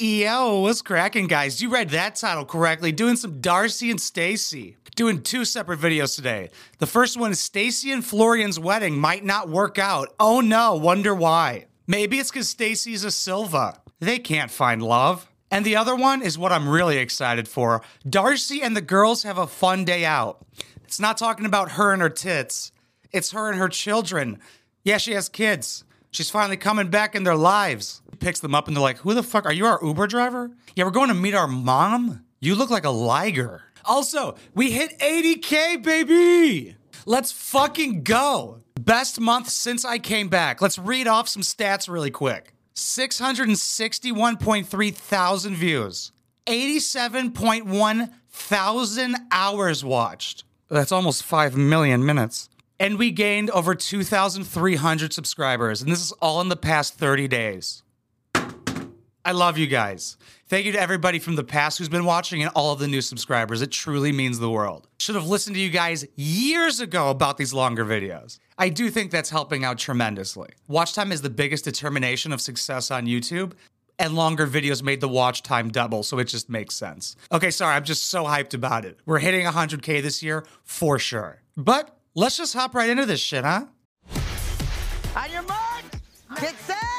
Yo, what's cracking, guys? You read that title correctly. Doing some Darcey and Stacey. Doing two separate videos today. The first one is Stacey and Florian's wedding might not work out. Oh no, wonder why. Maybe it's because Stacey's a Silva. They can't find love. And the other one is what I'm really excited for. Darcey and the girls have a fun day out. It's not talking about her and her tits, it's her and her children. Yeah, she has kids. She's finally coming back in their lives. Picks them up and they're like, Who the fuck? Are you our Uber driver? Yeah, we're going to meet our mom. You look like a liger. Also, we hit 80K, baby. Let's fucking go. Best month since I came back. Let's read off some stats really quick 661.3 thousand views, 87.1 thousand hours watched. That's almost 5 million minutes. And we gained over 2,300 subscribers. And this is all in the past 30 days. I love you guys. Thank you to everybody from the past who's been watching and all of the new subscribers. It truly means the world. Should have listened to you guys years ago about these longer videos. I do think that's helping out tremendously. Watch time is the biggest determination of success on YouTube, and longer videos made the watch time double, so it just makes sense. Okay, sorry, I'm just so hyped about it. We're hitting 100K this year for sure. But let's just hop right into this shit, huh? On your mark, get set!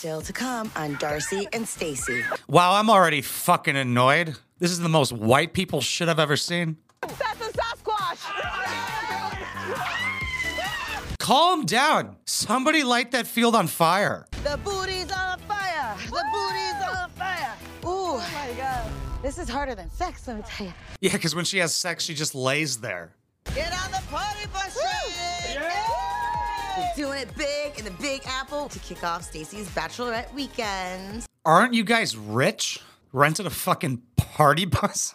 Still to come on Darcey and Stacey. Wow, I'm already fucking annoyed. This is the most white people shit I've ever seen. That's a Sasquatch! Calm down. Somebody light that field on fire. The booty's on fire! The booty's on fire! Ooh. Oh my god. This is harder than sex, let me tell you. Yeah, because when she has sex, she just lays there. Get on the party bus train! Doing it big in the Big Apple to kick off Stacey's bachelorette weekend. Aren't you guys rich? Rented a fucking party bus?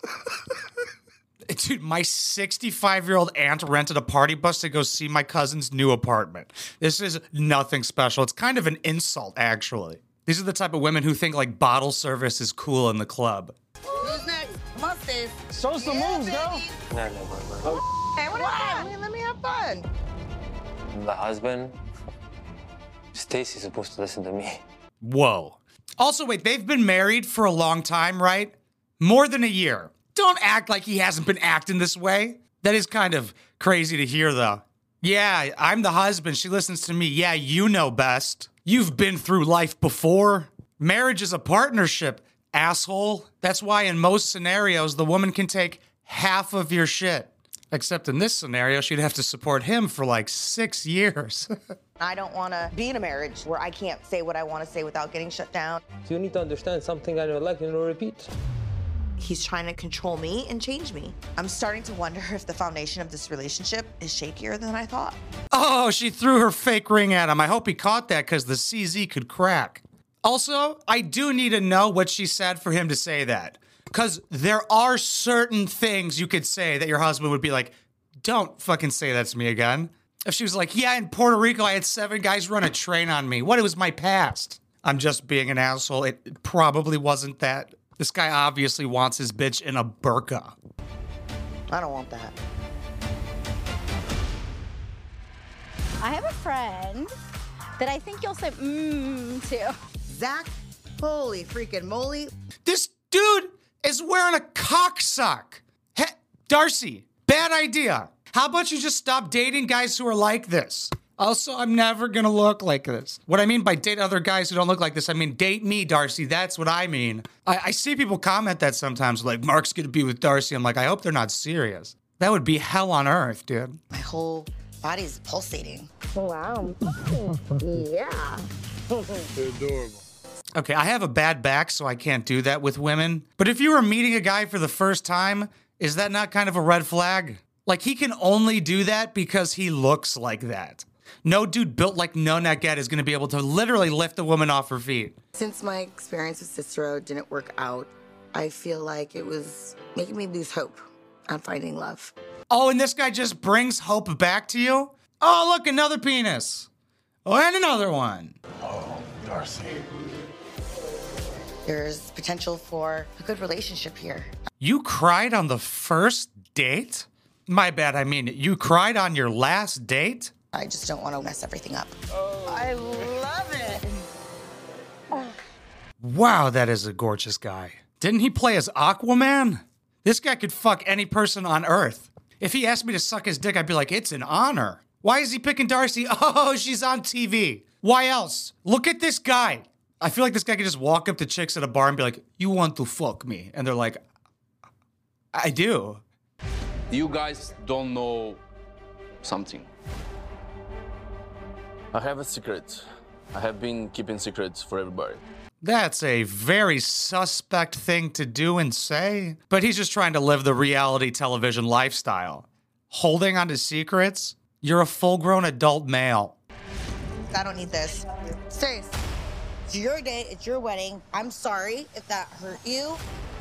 Dude, my 65 year old aunt rented a party bus to go see my cousin's new apartment. This is nothing special. It's kind of an insult, actually. These are the type of women who think like bottle service is cool in the club. Who's next? Come on, Stace. Show some moves, girl. No, no, no, no. Oh, hey, what happened? Let me have fun. The husband, Stacey's supposed to listen to me. Whoa. Also, wait, they've been married for a long time, right? More than a year. Don't act like he hasn't been acting this way. That is kind of crazy to hear, though. Yeah, I'm the husband. She listens to me. Yeah, you know best. You've been through life before. Marriage is a partnership, asshole. That's why, in most scenarios, the woman can take half of your shit. Except in this scenario, she'd have to support him for like six years. I don't want to be in a marriage where I can't say what I want to say without getting shut down. So you need to understand something I don't like and don't repeat. He's trying to control me and change me. I'm starting to wonder if the foundation of this relationship is shakier than I thought. Oh, she threw her fake ring at him. I hope he caught that because the CZ could crack. Also, I do need to know what she said for him to say that. Because there are certain things you could say that your husband would be like, don't fucking say that to me again. If she was like, yeah, in Puerto Rico, I had seven guys run a train on me. What? It was my past. I'm just being an asshole. It probably wasn't that. This guy obviously wants his bitch in a burqa. I don't want that. I have a friend that I think you'll say mmm to. Zach, holy freaking moly. This dude is wearing a cocksock. He- Darcey, bad idea. How about you just stop dating guys who are like this? Also, I'm never gonna look like this. What I mean by date other guys who don't look like this, I mean date me, Darcey. That's what I mean. I, I see people comment that sometimes, like, Mark's gonna be with Darcey. I'm like, I hope they're not serious. That would be hell on earth, dude. My whole body's pulsating. Wow. yeah. Okay, I have a bad back, so I can't do that with women. But if you were meeting a guy for the first time, is that not kind of a red flag? Like, he can only do that because he looks like that. No dude built like Nona Get is gonna be able to literally lift a woman off her feet. Since my experience with Cicero didn't work out, I feel like it was making me lose hope on finding love. Oh, and this guy just brings hope back to you? Oh, look, another penis. Oh, and another one. Oh, There's potential for a good relationship here. You cried on the first date? My bad, I mean, you cried on your last date? I just don't want to mess everything up. Oh. I love it. Wow, that is a gorgeous guy. Didn't he play as Aquaman? This guy could fuck any person on earth. If he asked me to suck his dick, I'd be like, it's an honor. Why is he picking Darcey? Oh, she's on TV. Why else? Look at this guy. I feel like this guy could just walk up to chicks at a bar and be like, You want to fuck me? And they're like, I do. You guys don't know something. I have a secret. I have been keeping secrets for everybody. That's a very suspect thing to do and say. But he's just trying to live the reality television lifestyle. Holding on to secrets? You're a full grown adult male. I don't need this. Serious. It's your day, it's your wedding. I'm sorry if that hurt you.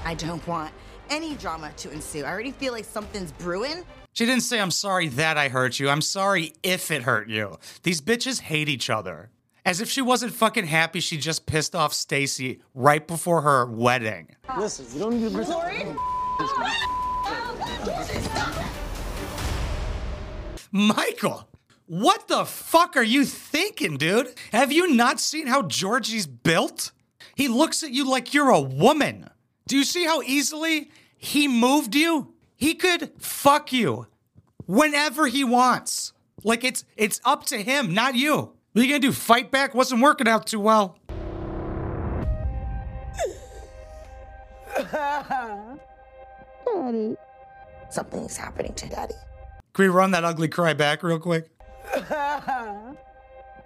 I don't want any drama to ensue. I already feel like something's brewing. She didn't say, I'm sorry that I hurt you. I'm sorry if it hurt you. These bitches hate each other. As if she wasn't fucking happy she just pissed off Stacey right before her wedding. Listen, you don't need to listen. Michael, what the fuck are you thinking, dude? Have you not seen how Georgi's built? He looks at you like you're a woman. Do you see how easily he moved you? He could fuck you whenever he wants. Like it's it's up to him, not you. What are you gonna do? Fight back? Wasn't working out too well. Daddy. Something's happening to Daddy. Can we run that ugly cry back real quick?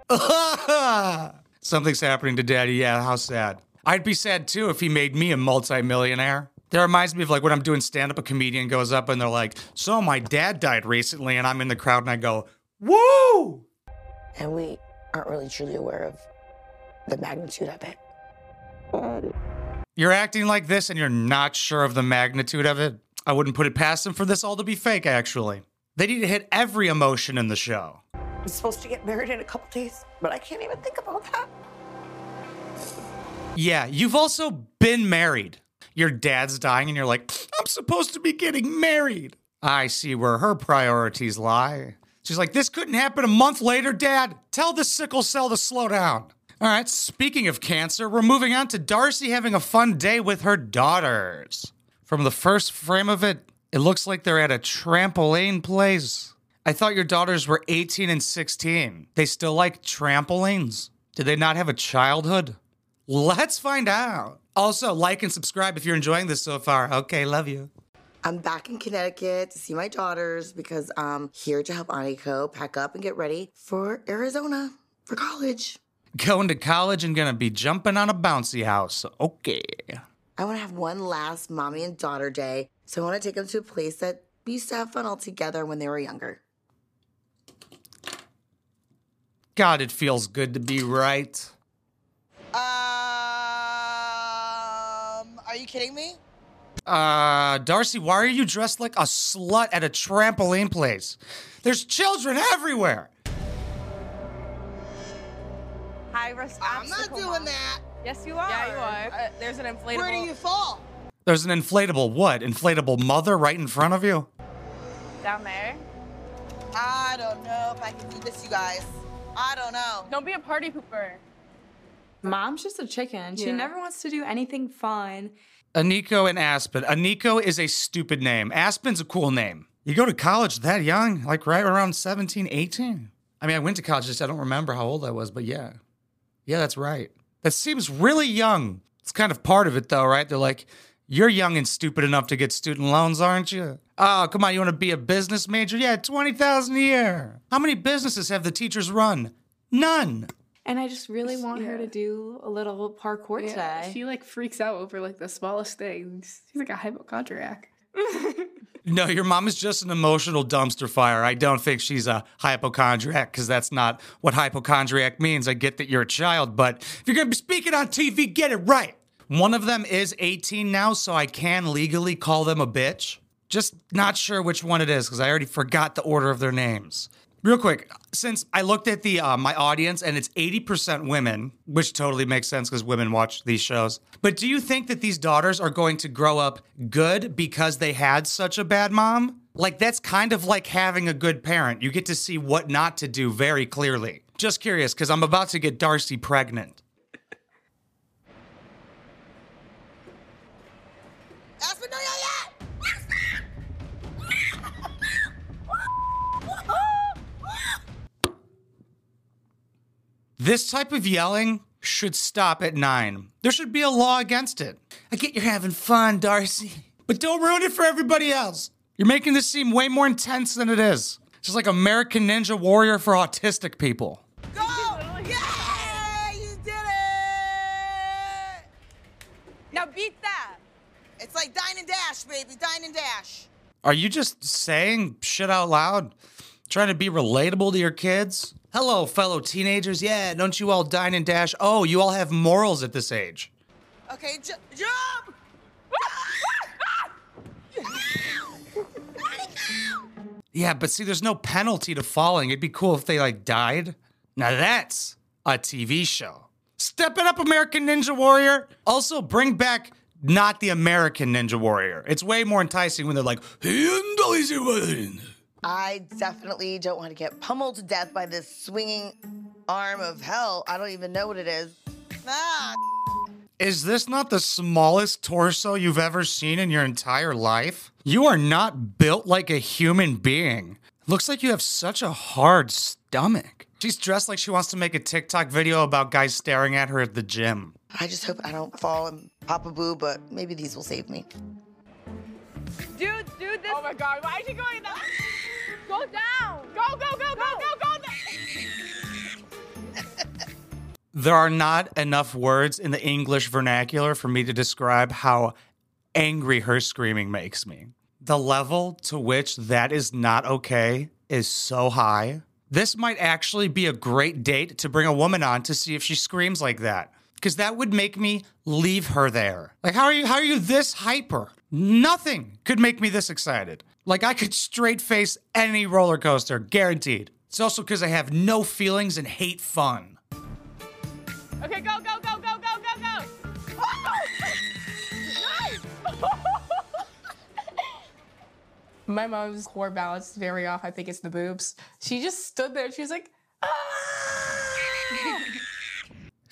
Something's happening to daddy. Yeah, how sad. I'd be sad too if he made me a multimillionaire. That reminds me of like when I'm doing stand up, a comedian goes up and they're like, So my dad died recently, and I'm in the crowd and I go, Woo! And we aren't really truly aware of the magnitude of it. Um, you're acting like this and you're not sure of the magnitude of it. I wouldn't put it past them for this all to be fake, actually. They need to hit every emotion in the show. I'm supposed to get married in a couple days, but I can't even think about that. Yeah, you've also been married. Your dad's dying, and you're like, I'm supposed to be getting married. I see where her priorities lie. She's like, This couldn't happen a month later, Dad. Tell the sickle cell to slow down. All right, speaking of cancer, we're moving on to Darcey having a fun day with her daughters. From the first frame of it, it looks like they're at a trampoline place. I thought your daughters were 18 and 16. They still like trampolines? Did they not have a childhood? Let's find out. Also, like and subscribe if you're enjoying this so far. Okay, love you. I'm back in Connecticut to see my daughters because I'm here to help Aniko pack up and get ready for Arizona for college. Going to college and gonna be jumping on a bouncy house. Okay. I want to have one last mommy and daughter day, so I want to take them to a place that we used to have fun all together when they were younger. God, it feels good to be right. Um, are you kidding me? Uh, Darcey, why are you dressed like a slut at a trampoline place? There's children everywhere. High risk I'm not doing Mom. that. Yes, you are. Yeah, you are. Uh, there's an inflatable. Where do you fall? There's an inflatable what? Inflatable mother right in front of you? down there? I don't know if I can do this, you guys. I don't know. Don't be a party pooper. Mom's just a chicken. She Yeah. never wants to do anything fun. Aniko and Aspen. Aniko is a stupid name. Aspen's a cool name. You go to college that young, like right around 17, 18? I mean, I went to college, just I don't remember how old I was, but yeah. Yeah, that's right. That seems really young. It's kind of part of it, though, right? They're like, you're young and stupid enough to get student loans, aren't you? Oh, come on, you want to be a business major? Yeah, 20,000 a year. How many businesses have the teachers run? None. And I just really want her to do a little parkour Yeah, today. she like freaks out over like the smallest things. She's like a hypochondriac. No, your mom is just an emotional dumpster fire. I don't think she's a hypochondriac because that's not what hypochondriac means. I get that you're a child, but if you're going to be speaking on TV, get it right. One of them is 18 now, so I can legally call them a bitch. Just not sure which one it is because I already forgot the order of their names. Real quick, since I looked at the uh, my audience and it's 80% women, which totally makes sense because women watch these shows. But do you think that these daughters are going to grow up good because they had such a bad mom? Like that's kind of like having a good parent. You get to see what not to do very clearly. Just curious because I'm about to get Darcey pregnant. Espadilla yet? This type of yelling should stop at nine. There should be a law against it. I get you're having fun, Darcey, but don't ruin it for everybody else. You're making this seem way more intense than it is. It's just like American Ninja Warrior for autistic people. Like dine and dash, baby. Dine and dash. Are you just saying shit out loud? Trying to be relatable to your kids? Hello, fellow teenagers. Yeah, don't you all dine and dash? Oh, you all have morals at this age. Okay, ju- jump! Yeah, but see, there's no penalty to falling. It'd be cool if they like died. Now that's a TV show. Step it up, American Ninja Warrior. Also, bring back not the American Ninja Warrior. It's way more enticing when they're like, I definitely don't want to get pummeled to death by this swinging arm of hell. I don't even know what it is. Ah, Is this not the smallest torso you've ever seen in your entire life? You are not built like a human being. Looks like you have such a hard stomach. She's dressed like she wants to make a TikTok video about guys staring at her at the gym. I just hope I don't fall and pop a boo, but maybe these will save me. Dude, dude, this. Oh my god, why is she going down? Go down. Go, go, go, go, go, go. down. There are not enough words in the English vernacular for me to describe how angry her screaming makes me. The level to which that is not okay is so high. This might actually be a great date to bring a woman on to see if she screams like that. Because that would make me leave her there. Like, how are you how are you this hyper? Nothing could make me this excited. Like I could straight face any roller coaster, guaranteed. It's also because I have no feelings and hate fun. Okay, go, go, go, go, go, go, go. My mom's core balance is very off. I think it's the boobs. She just stood there. She was like, "Ah."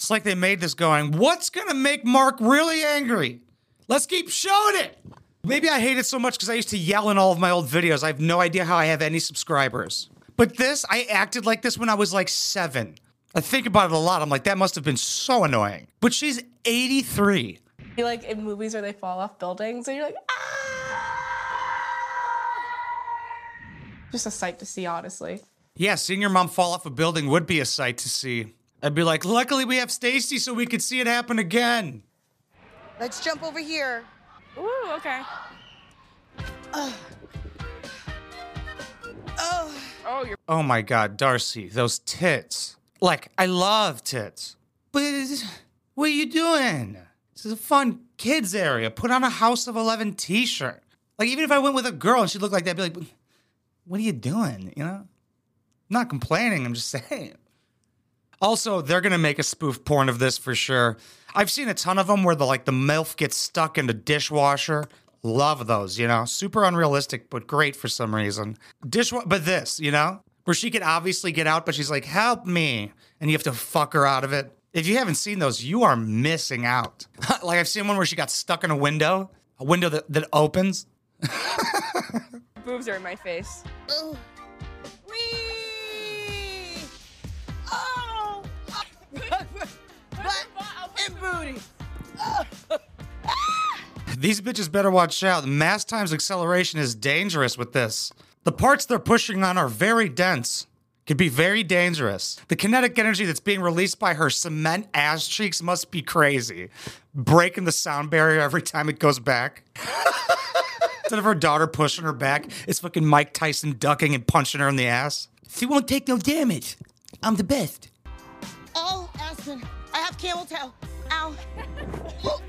It's like they made this going, what's gonna make Mark really angry? Let's keep showing it. Maybe I hate it so much because I used to yell in all of my old videos. I have no idea how I have any subscribers. But this, I acted like this when I was like seven. I think about it a lot. I'm like, that must have been so annoying. But she's 83. You like in movies where they fall off buildings and you're like, ah. Just a sight to see, honestly. Yeah, seeing your mom fall off a building would be a sight to see. I'd be like, luckily we have Stacey so we could see it happen again. Let's jump over here. Ooh, okay. Oh, Oh, you're. Oh my god, Darcey, those tits. Like, I love tits. But what are you doing? This is a fun kids area. Put on a House of 11 t shirt. Like, even if I went with a girl and she looked like that, I'd be like, what are you doing? You know? I'm not complaining, I'm just saying. Also, they're gonna make a spoof porn of this for sure. I've seen a ton of them where the like the MILF gets stuck in the dishwasher. Love those, you know, super unrealistic, but great for some reason. Dishwa- but this, you know, where she can obviously get out, but she's like, "Help me," and you have to fuck her out of it. If you haven't seen those, you are missing out. like I've seen one where she got stuck in a window, a window that, that opens. Boobs are in my face. oh. Butt and booty. These bitches better watch out. Mass times acceleration is dangerous with this. The parts they're pushing on are very dense. Could be very dangerous. The kinetic energy that's being released by her cement ass cheeks must be crazy. Breaking the sound barrier every time it goes back. Instead of her daughter pushing her back, it's fucking Mike Tyson ducking and punching her in the ass. She won't take no damage. I'm the best. Aspen, I have camel toe. Ow.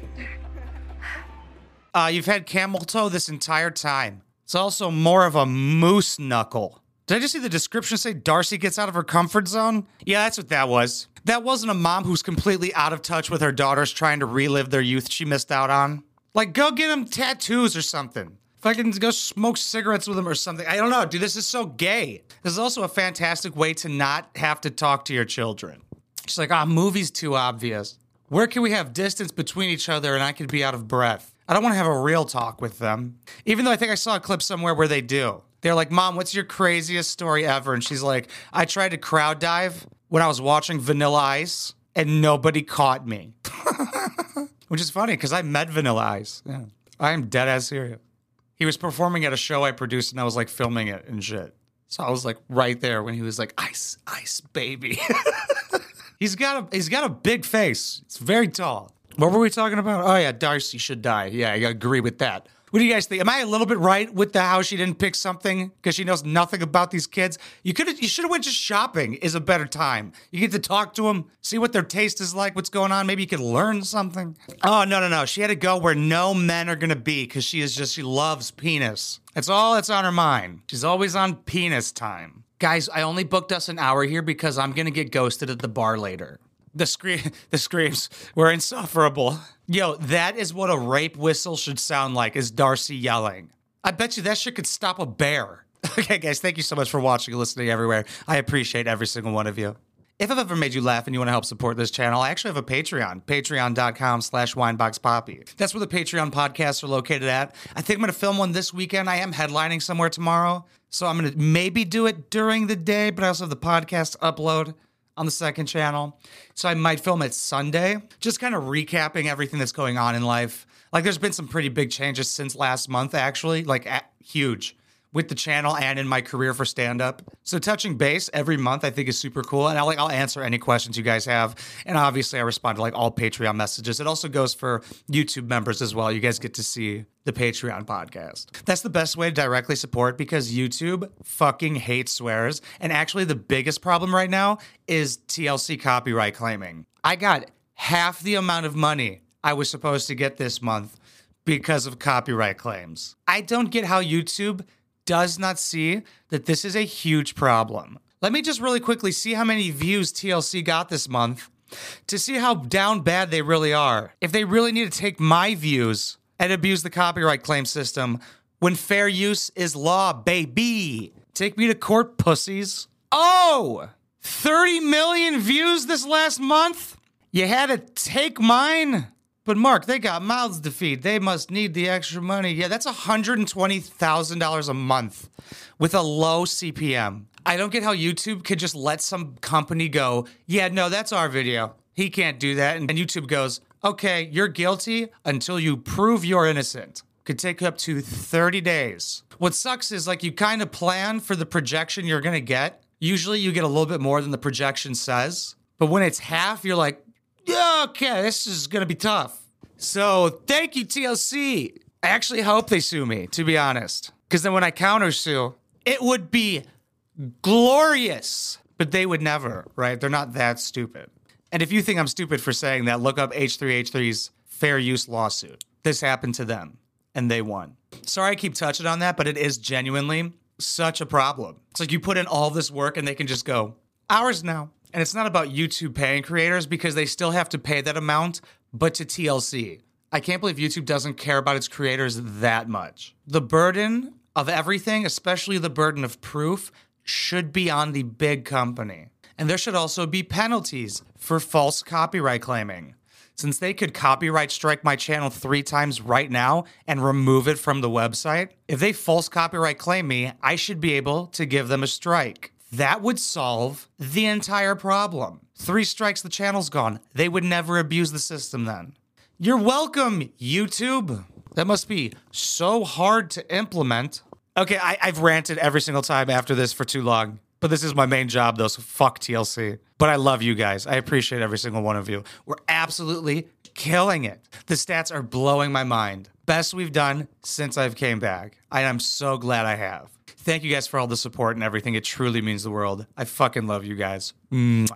Uh, you've had camel toe this entire time. It's also more of a moose knuckle. Did I just see the description say Darcey gets out of her comfort zone? Yeah, that's what that was. That wasn't a mom who's completely out of touch with her daughters trying to relive their youth she missed out on. Like, go get them tattoos or something. Fucking go smoke cigarettes with them or something. I don't know, dude. This is so gay. This is also a fantastic way to not have to talk to your children. She's like, ah, movie's too obvious. Where can we have distance between each other and I could be out of breath? I don't want to have a real talk with them. Even though I think I saw a clip somewhere where they do. They're like, Mom, what's your craziest story ever? And she's like, I tried to crowd dive when I was watching Vanilla Ice and nobody caught me. Which is funny because I met Vanilla Ice. Yeah. I am dead ass serious. He was performing at a show I produced and I was like filming it and shit. So I was like right there when he was like, Ice, Ice, baby. he's got a he's got a big face. It's very tall. What were we talking about? Oh yeah, Darcey should die. Yeah, I agree with that. What do you guys think? Am I a little bit right with the how she didn't pick something because she knows nothing about these kids? You could you should have went just shopping. Is a better time. You get to talk to them, see what their taste is like, what's going on. Maybe you could learn something. Oh no no no! She had to go where no men are gonna be because she is just she loves penis. That's all that's on her mind. She's always on penis time. Guys, I only booked us an hour here because I'm gonna get ghosted at the bar later. The scream, the screams were insufferable. Yo, that is what a rape whistle should sound like. Is Darcey yelling? I bet you that shit could stop a bear. Okay, guys, thank you so much for watching and listening everywhere. I appreciate every single one of you. If I've ever made you laugh and you want to help support this channel, I actually have a Patreon, patreon.com slash wineboxpapi. That's where the Patreon podcasts are located at. I think I'm going to film one this weekend. I am headlining somewhere tomorrow. So I'm going to maybe do it during the day, but I also have the podcast upload on the second channel. So I might film it Sunday, just kind of recapping everything that's going on in life. Like there's been some pretty big changes since last month, actually, like a- huge with the channel and in my career for stand up. So touching base every month I think is super cool and I like I'll answer any questions you guys have and obviously I respond to like all Patreon messages. It also goes for YouTube members as well. You guys get to see the Patreon podcast. That's the best way to directly support because YouTube fucking hates swears and actually the biggest problem right now is TLC copyright claiming. I got half the amount of money I was supposed to get this month because of copyright claims. I don't get how YouTube does not see that this is a huge problem. Let me just really quickly see how many views TLC got this month to see how down bad they really are. If they really need to take my views and abuse the copyright claim system when fair use is law, baby. Take me to court, pussies. Oh, 30 million views this last month? You had to take mine? But Mark, they got mouths to feed. They must need the extra money. Yeah, that's $120,000 a month with a low CPM. I don't get how YouTube could just let some company go, yeah, no, that's our video. He can't do that. And YouTube goes, okay, you're guilty until you prove you're innocent. Could take up to 30 days. What sucks is like you kind of plan for the projection you're gonna get. Usually you get a little bit more than the projection says. But when it's half, you're like, okay, this is gonna be tough. So thank you, TLC. I actually hope they sue me, to be honest. Because then when I counter sue, it would be glorious. But they would never, right? They're not that stupid. And if you think I'm stupid for saying that, look up H3H3's fair use lawsuit. This happened to them and they won. Sorry I keep touching on that, but it is genuinely such a problem. It's like you put in all this work and they can just go, ours now. And it's not about YouTube paying creators because they still have to pay that amount, but to TLC. I can't believe YouTube doesn't care about its creators that much. The burden of everything, especially the burden of proof, should be on the big company. And there should also be penalties for false copyright claiming. Since they could copyright strike my channel three times right now and remove it from the website, if they false copyright claim me, I should be able to give them a strike. That would solve the entire problem. Three strikes, the channel's gone. They would never abuse the system then. You're welcome, YouTube. That must be so hard to implement. Okay, I, I've ranted every single time after this for too long. But this is my main job, though, so fuck TLC. But I love you guys. I appreciate every single one of you. We're absolutely killing it. The stats are blowing my mind. Best we've done since I've came back. And I'm so glad I have. Thank you guys for all the support and everything. It truly means the world. I fucking love you guys. Mwah.